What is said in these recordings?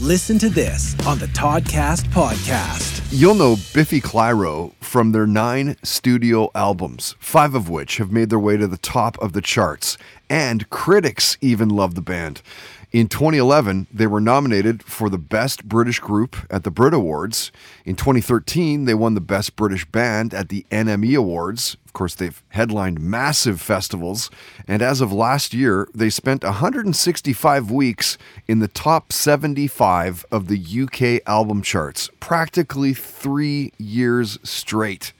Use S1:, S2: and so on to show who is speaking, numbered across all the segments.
S1: listen to this on the Toddcast podcast.
S2: You'll know Biffy Clyro from their nine studio albums, five of which have made their way to the top of the charts, and critics even love the band. In 2011, they were nominated for the Best British Group at the Brit Awards. In 2013, they won the Best British Band at the NME Awards. Of course, they've headlined massive festivals. And as of last year, they spent 165 weeks in the top 75 of the UK album charts, practically three years straight.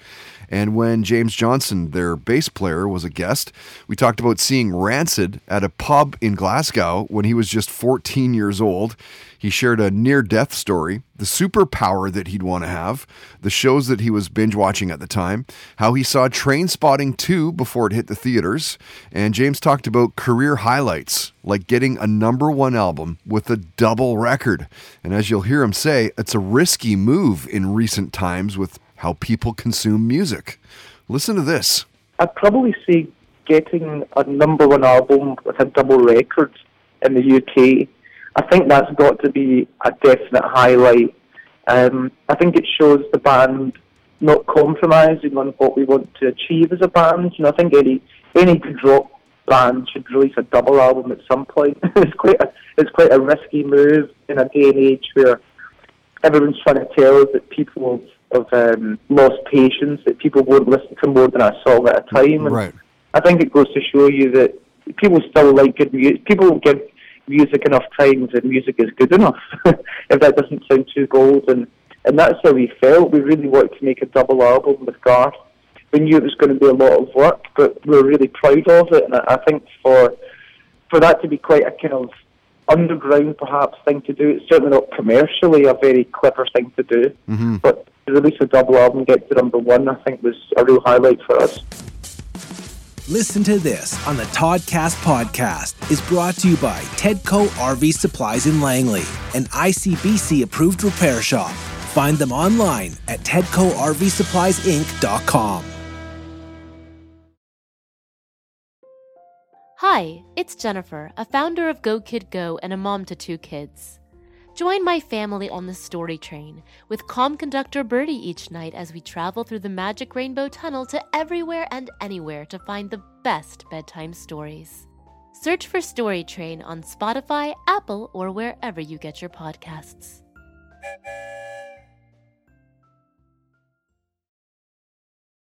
S2: And when James Johnston, their bass player, was a guest, we talked about seeing Rancid at a pub in Glasgow when he was just 14 years old. He shared a near death story, the superpower that he'd want to have, the shows that he was binge watching at the time, how he saw Trainspotting 2 before it hit the theaters, and James talked about career highlights like getting a number one album with a double record. And as you'll hear him say, it's a risky move in recent times with how people consume music. Listen to this.
S3: I'd probably say getting a number one album with a double record in the UK. I think that's got to be a definite highlight. Um, I think it shows the band not compromising on what we want to achieve as a band. You know, I think any any good rock band should release a double album at some point. it's quite a it's quite a risky move in a day and age where everyone's trying to tell us that people have um, lost patience, that people won't listen to more than a song at a time. And
S2: Right.
S3: I think it goes to show you that people still like good music. People give music enough times, that music is good enough. if that doesn't sound too bold, and and that's how we felt. We really wanted to make a double album with Garth. We knew it was going to be a lot of work, but we were really proud of it. And I, I think for for that to be quite a kind of underground perhaps thing to do, it's certainly not commercially a very clever thing to do. But to release a double album, get to number one, I think was a real highlight for us.
S1: Listen to this on the Toddcast podcast is brought to you by Tedco RV Supplies in Langley, an ICBC approved repair shop. Find them online at TedcoRVSuppliesInc.com.
S4: Hi, it's Jennifer, a founder of Go Kid Go and a mom to two kids. Join my family on the story train with calm conductor Birdie each night as we travel through the magic rainbow tunnel to everywhere and anywhere to find the best bedtime stories. Search for Story Train on Spotify, Apple, or wherever you get your podcasts.